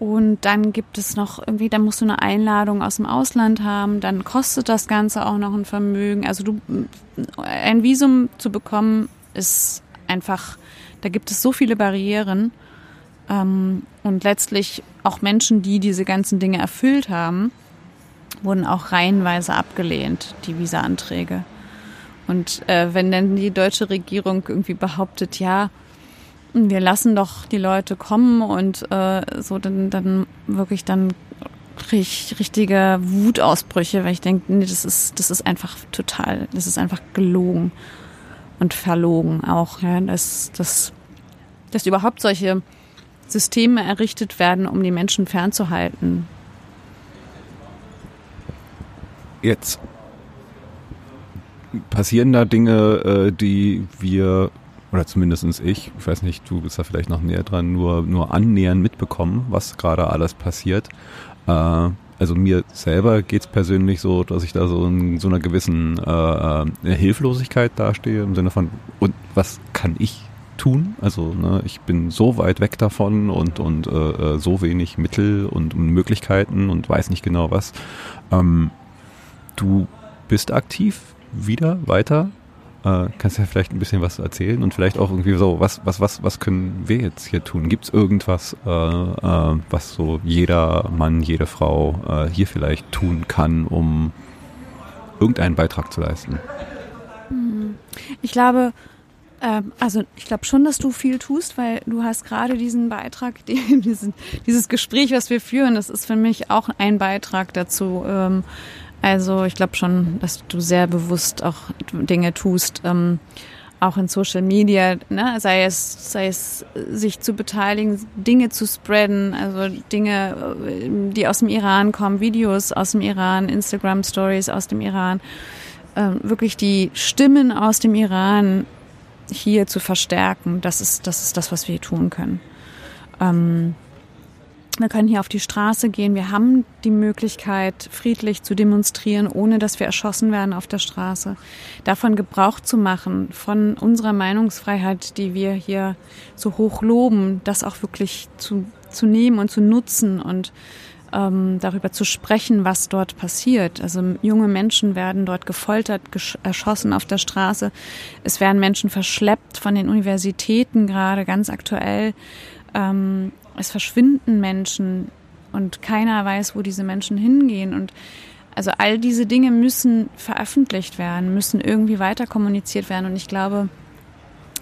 und dann gibt es noch irgendwie, dann musst du eine Einladung aus dem Ausland haben, dann kostet das Ganze auch noch ein Vermögen. Also du, ein Visum zu bekommen ist einfach, da gibt es so viele Barrieren. Ähm, und letztlich auch Menschen, die diese ganzen Dinge erfüllt haben, wurden auch reihenweise abgelehnt, die Visa-Anträge. Und äh, wenn dann die deutsche Regierung irgendwie behauptet, ja, wir lassen doch die Leute kommen und äh, so dann, dann wirklich dann richtige Wutausbrüche, weil ich denke, nee, das ist, das ist einfach total, das ist einfach gelogen und verlogen auch, ja, dass, dass, dass überhaupt solche Systeme errichtet werden, um die Menschen fernzuhalten. Jetzt passieren da Dinge, äh, die wir oder zumindest ich, ich weiß nicht, du bist da vielleicht noch näher dran, nur, nur annähernd mitbekommen, was gerade alles passiert. Äh, also mir selber geht's persönlich so, dass ich da so in so einer gewissen äh, äh, Hilflosigkeit dastehe, im Sinne von, und was kann ich tun? Also ne, ich bin so weit weg davon und, und äh, äh so wenig Mittel und Möglichkeiten und weiß nicht genau was. Ähm, du bist aktiv wieder weiter äh, kannst du ja vielleicht ein bisschen was erzählen und vielleicht auch irgendwie so, was, was, was, was können wir jetzt hier tun? Gibt es irgendwas, äh, äh, was so jeder Mann, jede Frau äh, hier vielleicht tun kann, um irgendeinen Beitrag zu leisten? Hm. Ich glaube, ähm, also ich glaube schon, dass du viel tust, weil du hast gerade diesen Beitrag, diesen, dieses Gespräch, was wir führen, das ist für mich auch ein Beitrag dazu, ähm, also ich glaube schon, dass du sehr bewusst auch Dinge tust. Ähm, auch in Social Media, ne, sei es, sei es sich zu beteiligen, Dinge zu spreaden, also Dinge, äh, die aus dem Iran kommen, Videos aus dem Iran, Instagram Stories aus dem Iran, ähm, wirklich die Stimmen aus dem Iran hier zu verstärken. Das ist, das ist das, was wir hier tun können. Ähm, wir können hier auf die Straße gehen. Wir haben die Möglichkeit, friedlich zu demonstrieren, ohne dass wir erschossen werden auf der Straße. Davon Gebrauch zu machen, von unserer Meinungsfreiheit, die wir hier so hoch loben, das auch wirklich zu, zu nehmen und zu nutzen und ähm, darüber zu sprechen, was dort passiert. Also junge Menschen werden dort gefoltert, erschossen auf der Straße. Es werden Menschen verschleppt von den Universitäten gerade ganz aktuell. Ähm, es verschwinden Menschen und keiner weiß, wo diese Menschen hingehen. Und also all diese Dinge müssen veröffentlicht werden, müssen irgendwie weiter kommuniziert werden. Und ich glaube,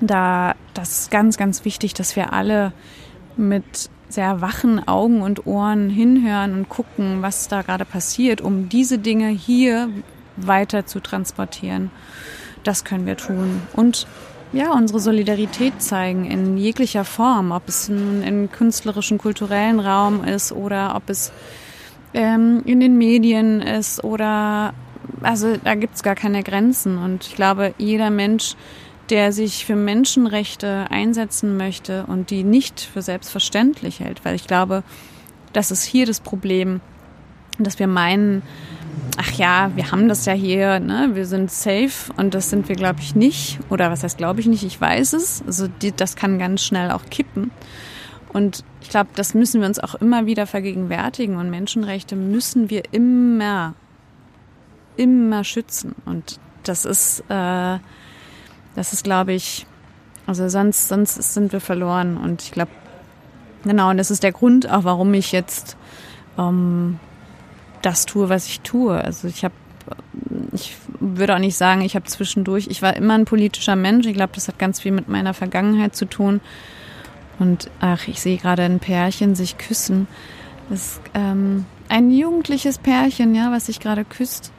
da das ist ganz, ganz wichtig, dass wir alle mit sehr wachen Augen und Ohren hinhören und gucken, was da gerade passiert, um diese Dinge hier weiter zu transportieren. Das können wir tun. Und ja, unsere Solidarität zeigen in jeglicher Form, ob es nun im künstlerischen, kulturellen Raum ist oder ob es ähm, in den Medien ist oder also da gibt es gar keine Grenzen. Und ich glaube, jeder Mensch, der sich für Menschenrechte einsetzen möchte und die nicht für selbstverständlich hält, weil ich glaube, das ist hier das Problem, dass wir meinen, ach ja, wir haben das ja hier, ne? wir sind safe und das sind wir, glaube ich, nicht. Oder was heißt, glaube ich nicht, ich weiß es. Also die, das kann ganz schnell auch kippen. Und ich glaube, das müssen wir uns auch immer wieder vergegenwärtigen. Und Menschenrechte müssen wir immer, immer schützen. Und das ist, äh, das ist, glaube ich, also sonst, sonst sind wir verloren. Und ich glaube, genau, und das ist der Grund auch, warum ich jetzt ähm, das tue, was ich tue. Also ich habe, ich würde auch nicht sagen, ich habe zwischendurch, ich war immer ein politischer Mensch. Ich glaube, das hat ganz viel mit meiner Vergangenheit zu tun. Und ach, ich sehe gerade ein Pärchen sich küssen. Das ähm, ein jugendliches Pärchen, ja, was sich gerade küsst.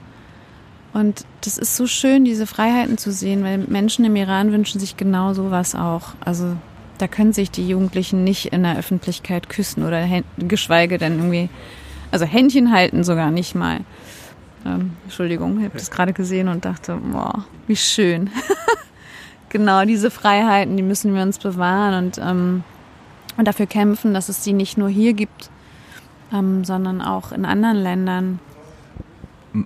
Und das ist so schön, diese Freiheiten zu sehen, weil Menschen im Iran wünschen sich genau sowas auch. Also da können sich die Jugendlichen nicht in der Öffentlichkeit küssen oder geschweige denn irgendwie also Händchen halten sogar nicht mal. Ähm, Entschuldigung, ich habe das gerade gesehen und dachte, boah, wie schön. genau, diese Freiheiten, die müssen wir uns bewahren und, ähm, und dafür kämpfen, dass es sie nicht nur hier gibt, ähm, sondern auch in anderen Ländern.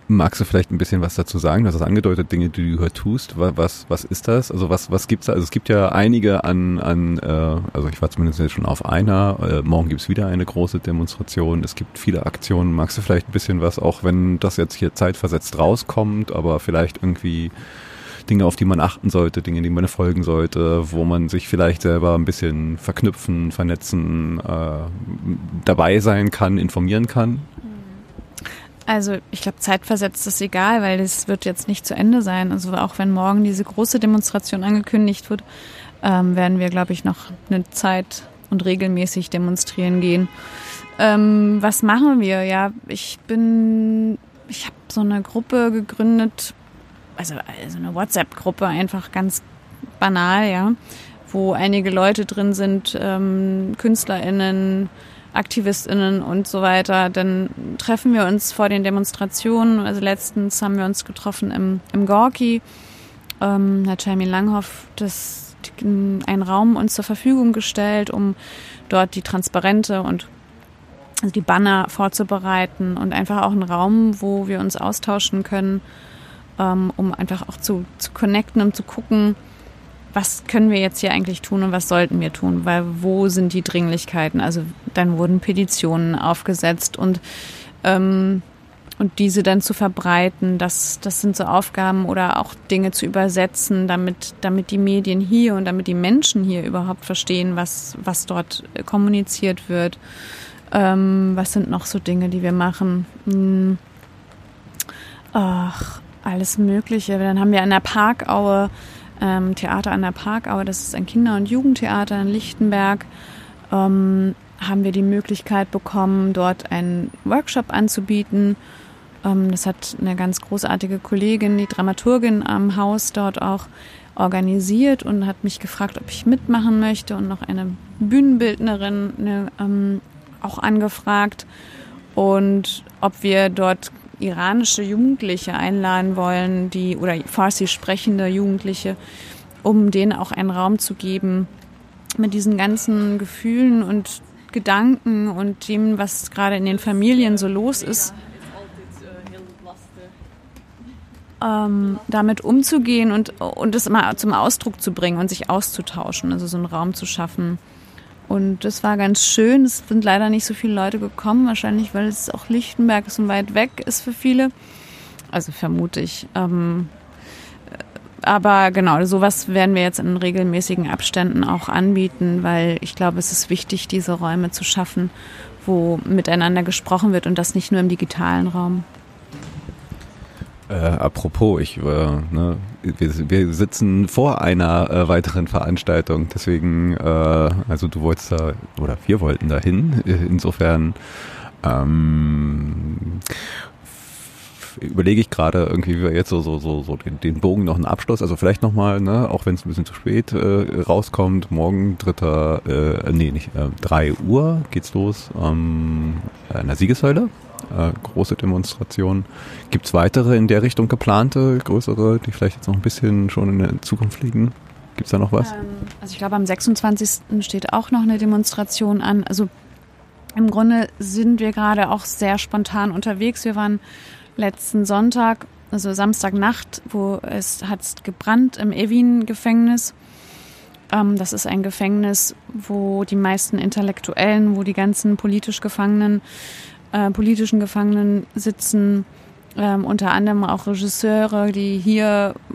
Magst du vielleicht ein bisschen was dazu sagen? Du hast es angedeutet, Dinge, die du hier tust. Was, was ist das? Also was, was gibt's da? Also es gibt ja einige an, an äh, also ich war zumindest jetzt schon auf einer. Äh, morgen gibt's wieder eine große Demonstration. Es gibt viele Aktionen. Magst du vielleicht ein bisschen was, auch wenn das jetzt hier zeitversetzt rauskommt, aber vielleicht irgendwie Dinge, auf die man achten sollte, Dinge, die man folgen sollte, wo man sich vielleicht selber ein bisschen verknüpfen, vernetzen, äh, dabei sein kann, informieren kann? Also ich glaube, zeitversetzt ist egal, weil es wird jetzt nicht zu Ende sein. Also auch wenn morgen diese große Demonstration angekündigt wird, ähm, werden wir, glaube ich, noch eine Zeit und regelmäßig demonstrieren gehen. Ähm, was machen wir? Ja, ich bin, ich habe so eine Gruppe gegründet, also, also eine WhatsApp-Gruppe, einfach ganz banal, ja, wo einige Leute drin sind, ähm, KünstlerInnen, AktivistInnen und so weiter, dann treffen wir uns vor den Demonstrationen. Also letztens haben wir uns getroffen im, im Gorki. Ähm, hat Jamie Langhoff das, einen Raum uns zur Verfügung gestellt, um dort die Transparente und also die Banner vorzubereiten und einfach auch einen Raum, wo wir uns austauschen können, ähm, um einfach auch zu, zu connecten und zu gucken, was können wir jetzt hier eigentlich tun und was sollten wir tun? Weil wo sind die Dringlichkeiten? Also dann wurden Petitionen aufgesetzt und ähm, und diese dann zu verbreiten, das, das sind so Aufgaben oder auch Dinge zu übersetzen, damit, damit die Medien hier und damit die Menschen hier überhaupt verstehen, was, was dort kommuniziert wird. Ähm, was sind noch so Dinge, die wir machen? Hm. Ach, alles Mögliche. Dann haben wir in der Parkaue ähm, Theater an der Parkaue, das ist ein Kinder- und Jugendtheater in Lichtenberg, ähm, haben wir die Möglichkeit bekommen, dort einen Workshop anzubieten. Ähm, das hat eine ganz großartige Kollegin, die Dramaturgin am Haus dort auch organisiert und hat mich gefragt, ob ich mitmachen möchte und noch eine Bühnenbildnerin eine, ähm, auch angefragt und ob wir dort iranische Jugendliche einladen wollen, die oder Farsi sprechende Jugendliche, um denen auch einen Raum zu geben mit diesen ganzen Gefühlen und Gedanken und dem, was gerade in den Familien so los ist, ähm, damit umzugehen und, und es mal zum Ausdruck zu bringen und sich auszutauschen, also so einen Raum zu schaffen. Und das war ganz schön. Es sind leider nicht so viele Leute gekommen, wahrscheinlich, weil es auch Lichtenberg so weit weg ist für viele. Also vermute ich. Ähm, aber genau, sowas werden wir jetzt in regelmäßigen Abständen auch anbieten, weil ich glaube, es ist wichtig, diese Räume zu schaffen, wo miteinander gesprochen wird und das nicht nur im digitalen Raum. Äh, apropos, ich, äh, ne, wir, wir, sitzen vor einer äh, weiteren Veranstaltung, deswegen, äh, also du wolltest da, oder wir wollten dahin, insofern ähm, überlege ich gerade irgendwie, wie wir jetzt so, so, so, so den, den Bogen noch einen Abschluss, also vielleicht nochmal, ne, auch wenn es ein bisschen zu spät äh, rauskommt, morgen dritter, äh, nee, nicht, äh, drei Uhr geht's los ähm, an der Siegessäule. Äh, große Demonstration. Gibt es weitere in der Richtung geplante, größere, die vielleicht jetzt noch ein bisschen schon in der Zukunft liegen? Gibt es da noch was? Ähm, also ich glaube, am 26. steht auch noch eine Demonstration an. Also im Grunde sind wir gerade auch sehr spontan unterwegs. Wir waren letzten Sonntag, also Samstagnacht, wo es hat gebrannt im Evin-Gefängnis. Ähm, das ist ein Gefängnis, wo die meisten Intellektuellen, wo die ganzen politisch Gefangenen, äh, politischen Gefangenen sitzen, ähm, unter anderem auch Regisseure, die hier äh,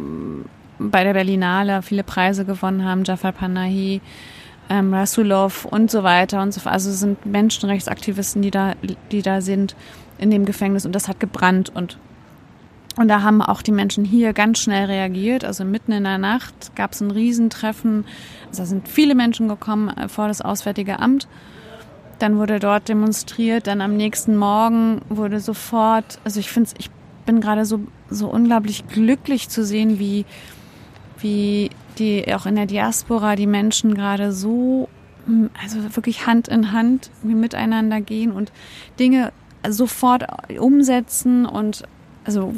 bei der Berlinale viele Preise gewonnen haben, Jafar Panahi, ähm, Rasulov und so weiter und so fort. Also sind Menschenrechtsaktivisten, die da, die da sind in dem Gefängnis und das hat gebrannt und und da haben auch die Menschen hier ganz schnell reagiert. Also mitten in der Nacht gab es ein Riesentreffen. Also da sind viele Menschen gekommen äh, vor das Auswärtige Amt. Dann wurde dort demonstriert. Dann am nächsten Morgen wurde sofort, also ich finde ich bin gerade so, so unglaublich glücklich zu sehen, wie, wie die auch in der Diaspora die Menschen gerade so, hm, also wirklich Hand in Hand miteinander gehen und Dinge sofort umsetzen und also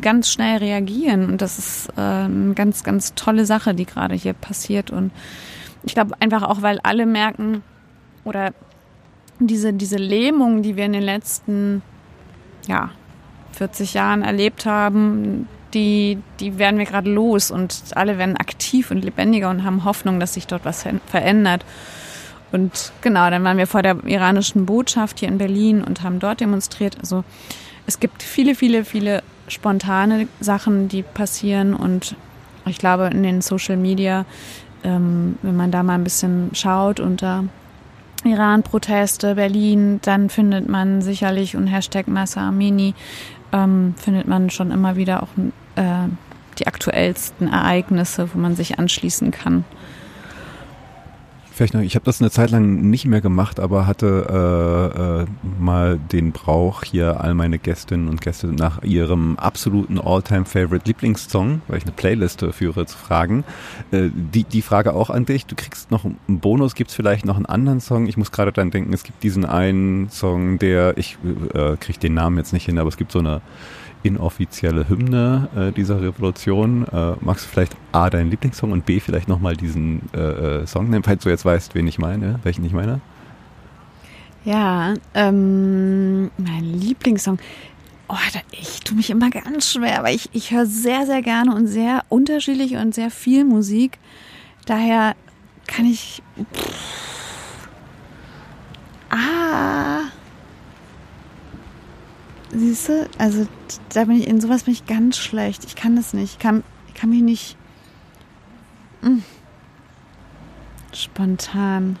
ganz schnell reagieren. Und das ist äh, eine ganz, ganz tolle Sache, die gerade hier passiert. Und ich glaube einfach auch, weil alle merken oder diese, diese Lähmung, die wir in den letzten ja, 40 Jahren erlebt haben, die, die werden wir gerade los und alle werden aktiv und lebendiger und haben Hoffnung, dass sich dort was verändert. Und genau, dann waren wir vor der iranischen Botschaft hier in Berlin und haben dort demonstriert. Also es gibt viele, viele, viele spontane Sachen, die passieren und ich glaube in den Social Media, ähm, wenn man da mal ein bisschen schaut unter Iran-Proteste, Berlin, dann findet man sicherlich und Hashtag Massa Amini ähm, findet man schon immer wieder auch äh, die aktuellsten Ereignisse, wo man sich anschließen kann. Vielleicht noch, ich habe das eine Zeit lang nicht mehr gemacht, aber hatte äh, äh, mal den Brauch, hier all meine Gästinnen und Gäste nach ihrem absoluten All-Time-Favorite Lieblingssong, weil ich eine Playliste führe, zu fragen. Äh, die, die Frage auch an dich, du kriegst noch einen Bonus, gibt es vielleicht noch einen anderen Song? Ich muss gerade dann denken, es gibt diesen einen Song, der, ich äh, kriege den Namen jetzt nicht hin, aber es gibt so eine inoffizielle Hymne äh, dieser Revolution. Äh, magst du vielleicht A, deinen Lieblingssong und B, vielleicht nochmal diesen äh, äh, Song nennen, falls du jetzt weißt, wen ich meine, welchen ich meine? Ja, ähm, mein Lieblingssong. Oh, ich tue mich immer ganz schwer, aber ich, ich höre sehr, sehr gerne und sehr unterschiedlich und sehr viel Musik. Daher kann ich. Pff, ah. Siehst du? Also da bin ich, in sowas bin ich ganz schlecht. Ich kann das nicht. Ich kann, ich kann mich nicht. Mh. Hm, spontan.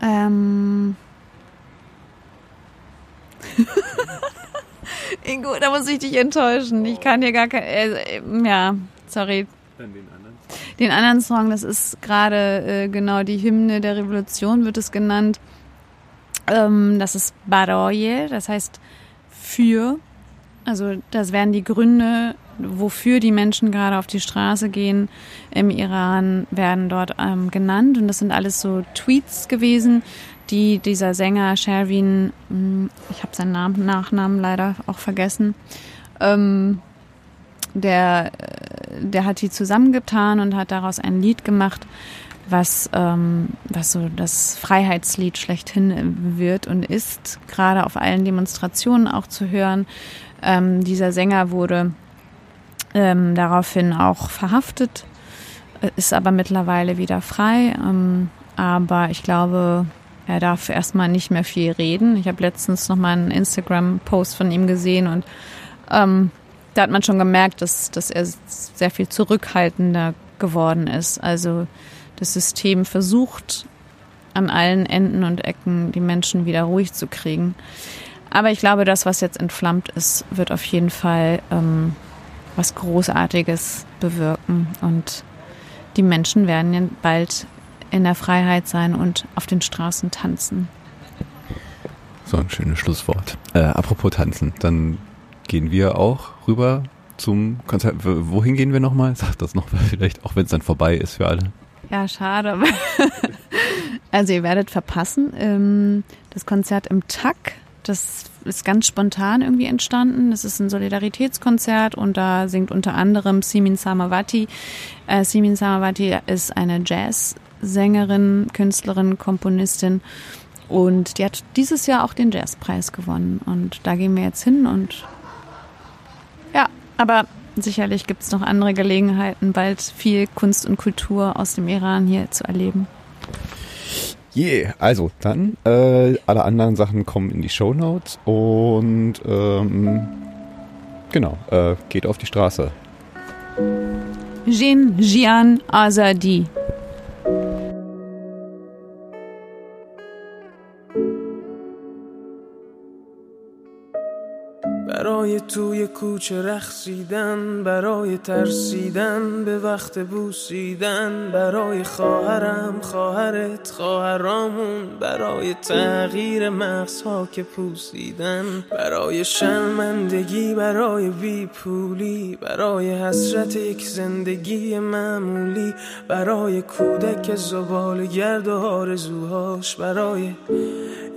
Ähm. Ingo, da muss ich dich enttäuschen. Ich kann dir gar kein. Äh, ja, sorry. Dann den anderen. Den anderen Song, das ist gerade äh, genau die Hymne der Revolution, wird es genannt. Ähm, das ist Baroye, das heißt für. Also das wären die Gründe wofür die Menschen gerade auf die Straße gehen im Iran, werden dort ähm, genannt. Und das sind alles so Tweets gewesen, die dieser Sänger Sherwin, hm, ich habe seinen Namen, Nachnamen leider auch vergessen, ähm, der, der hat die zusammengetan und hat daraus ein Lied gemacht, was, ähm, was so das Freiheitslied schlechthin wird und ist, gerade auf allen Demonstrationen auch zu hören. Ähm, dieser Sänger wurde ähm, daraufhin auch verhaftet, äh, ist aber mittlerweile wieder frei. Ähm, aber ich glaube, er darf erstmal nicht mehr viel reden. Ich habe letztens noch mal einen Instagram-Post von ihm gesehen und ähm, da hat man schon gemerkt, dass, dass er sehr viel zurückhaltender geworden ist. Also das System versucht an allen Enden und Ecken die Menschen wieder ruhig zu kriegen. Aber ich glaube, das, was jetzt entflammt ist, wird auf jeden Fall ähm, was Großartiges bewirken. Und die Menschen werden bald in der Freiheit sein und auf den Straßen tanzen. So ein schönes Schlusswort. Äh, apropos tanzen, dann gehen wir auch rüber zum Konzert. Wohin gehen wir nochmal? Sag das noch vielleicht, auch wenn es dann vorbei ist für alle. Ja, schade. also ihr werdet verpassen. Ähm, das Konzert im TAC, das ist ganz spontan irgendwie entstanden. Das ist ein Solidaritätskonzert und da singt unter anderem Simin Samavati. Äh, Simin Samavati ist eine Jazzsängerin, Künstlerin, Komponistin und die hat dieses Jahr auch den Jazzpreis gewonnen. Und da gehen wir jetzt hin und ja, aber sicherlich gibt es noch andere Gelegenheiten, bald viel Kunst und Kultur aus dem Iran hier zu erleben. Yeah, also dann, äh, alle anderen Sachen kommen in die Show Notes und ähm, genau, äh, geht auf die Straße. Jin Jian Azadi. برای توی کوچه رخصیدن برای ترسیدن به وقت بوسیدن برای خواهرم خواهرت خواهرامون برای تغییر مغزها که پوسیدن برای شرمندگی برای بیپولی برای حسرت یک زندگی معمولی برای کودک زبال گرد و آرزوهاش برای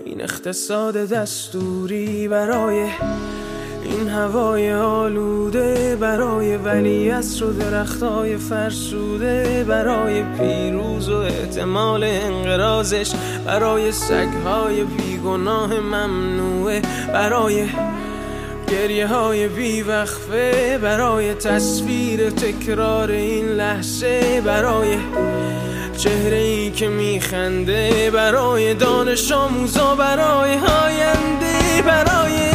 این اقتصاد دستوری برای این هوای آلوده برای ولی و درختای فرسوده برای پیروز و احتمال انقرازش برای سگهای بیگناه ممنوعه برای گریه های بیوقفه برای تصویر تکرار این لحظه برای چهره ای که میخنده برای دانش آموزا برای آینده برای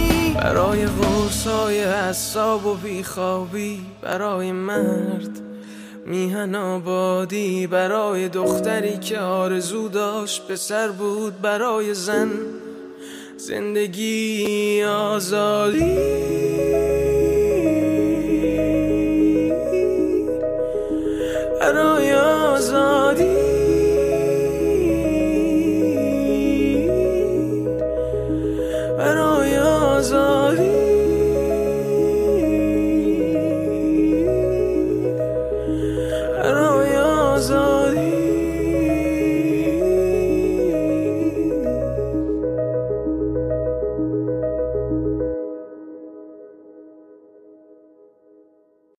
برای غرصای حساب و بیخوابی برای مرد میهن آبادی برای دختری که آرزو داشت سر بود برای زن زندگی آزادی. برای آزادی.